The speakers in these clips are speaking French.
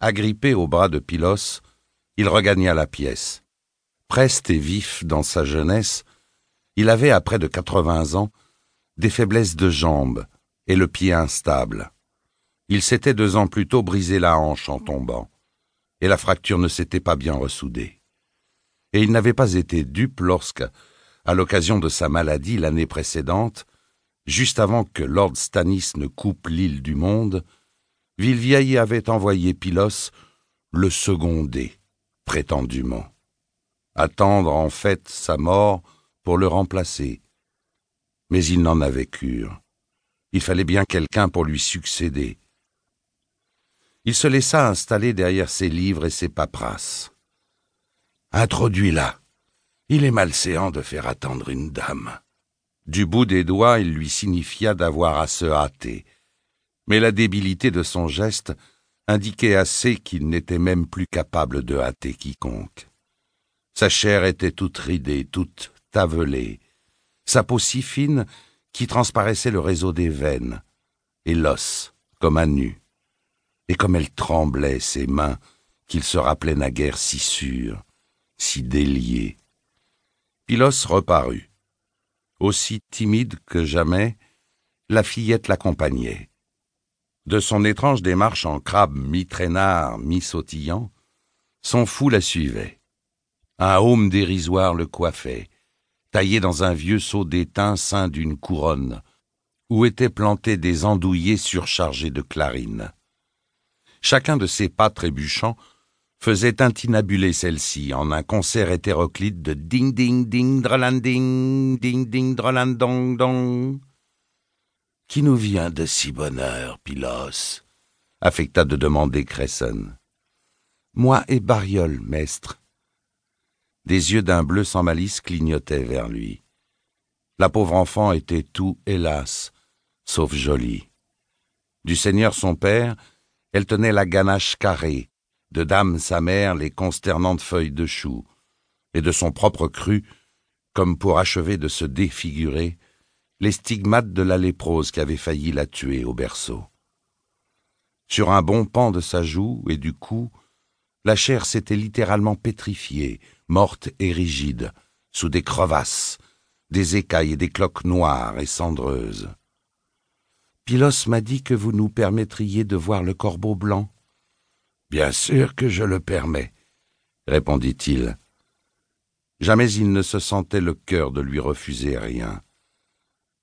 Agrippé au bras de Pylos, il regagna la pièce. Preste et vif dans sa jeunesse, il avait, à près de quatre-vingts ans, des faiblesses de jambes et le pied instable. Il s'était deux ans plus tôt brisé la hanche en tombant, et la fracture ne s'était pas bien ressoudée. Et il n'avait pas été dupe lorsque, à l'occasion de sa maladie l'année précédente, juste avant que Lord Stannis ne coupe l'île du monde, Villevieille avait envoyé Pylos le seconder, prétendument. Attendre en fait sa mort pour le remplacer. Mais il n'en avait cure. Il fallait bien quelqu'un pour lui succéder. Il se laissa installer derrière ses livres et ses paperasses. Introduis-la, il est malséant de faire attendre une dame. Du bout des doigts, il lui signifia d'avoir à se hâter. Mais la débilité de son geste indiquait assez qu'il n'était même plus capable de hâter quiconque. Sa chair était toute ridée, toute tavelée, sa peau si fine qui transparaissait le réseau des veines, et l'os, comme à nu. Et comme elle tremblait, ses mains, qu'il se rappelait naguère si sûres, si déliées. Pylos reparut. Aussi timide que jamais, la fillette l'accompagnait. De son étrange démarche en crabe mi-traînard, mi-sautillant, son fou la suivait. Un haume dérisoire le coiffait, taillé dans un vieux seau d'étain ceint d'une couronne, où étaient plantés des andouillés surchargés de clarines. Chacun de ses pas trébuchants faisait intinabuler celle-ci en un concert hétéroclite de ding ding ding dralanding ding ding dralandong dong. Qui nous vient de si bonne heure, Pylos? affecta de demander Cresson. Moi et Bariol, maître. Des yeux d'un bleu sans malice clignotaient vers lui. La pauvre enfant était tout, hélas, sauf jolie. Du Seigneur son père, elle tenait la ganache carrée, de Dame sa mère les consternantes feuilles de chou, et de son propre cru, comme pour achever de se défigurer, les stigmates de la léprose qui avait failli la tuer au berceau. Sur un bon pan de sa joue et du cou, la chair s'était littéralement pétrifiée, morte et rigide, sous des crevasses, des écailles et des cloques noires et cendreuses. Pylos m'a dit que vous nous permettriez de voir le corbeau blanc. Bien sûr que je le permets, répondit-il. Jamais il ne se sentait le cœur de lui refuser rien.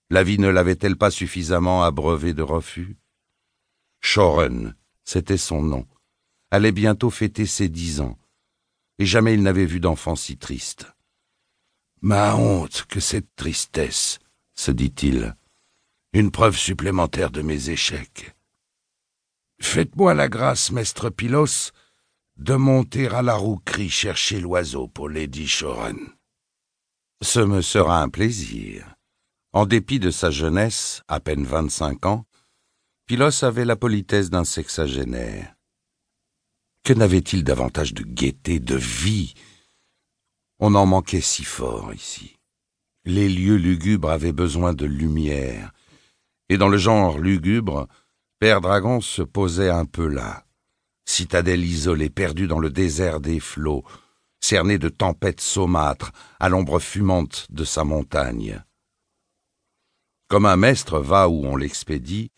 La vie ne l'avait-elle pas suffisamment abreuvé de refus? Shoren, c'était son nom, allait bientôt fêter ses dix ans, et jamais il n'avait vu d'enfant si triste. Ma honte que cette tristesse, se dit-il, une preuve supplémentaire de mes échecs. Faites-moi la grâce, maître Pylos, de monter à la rouquerie chercher l'oiseau pour Lady Shoren. Ce me sera un plaisir. En dépit de sa jeunesse, à peine vingt-cinq ans, Pylos avait la politesse d'un sexagénaire. Que n'avait-il davantage de gaieté, de vie? On en manquait si fort ici. Les lieux lugubres avaient besoin de lumière, et dans le genre lugubre, Père Dragon se posait un peu là, citadelle isolée, perdue dans le désert des flots, cernée de tempêtes saumâtres, à l'ombre fumante de sa montagne. Comme un maître va où on l'expédie,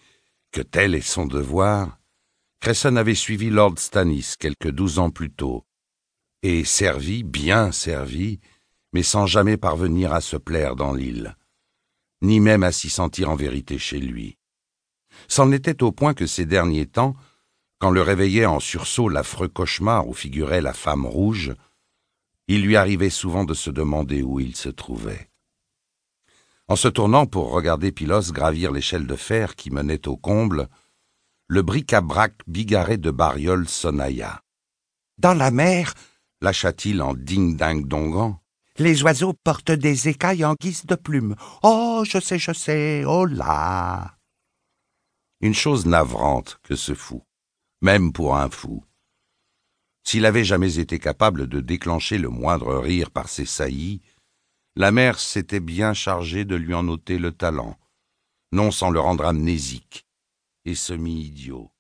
que tel est son devoir, Cresson avait suivi Lord Stannis quelques douze ans plus tôt, et servi, bien servi, mais sans jamais parvenir à se plaire dans l'île, ni même à s'y sentir en vérité chez lui. C'en était au point que ces derniers temps, quand le réveillait en sursaut l'affreux cauchemar où figurait la femme rouge, il lui arrivait souvent de se demander où il se trouvait. En se tournant pour regarder Pylos gravir l'échelle de fer qui menait au comble, le bric-à-brac bigarré de Bariol sonnailla. Dans la mer, lâcha-t-il en ding-ding-dongant, les oiseaux portent des écailles en guise de plumes. Oh, je sais, je sais, oh là une chose navrante que ce fou, même pour un fou. S'il avait jamais été capable de déclencher le moindre rire par ses saillies, la mère s'était bien chargée de lui en ôter le talent, non sans le rendre amnésique et semi-idiot.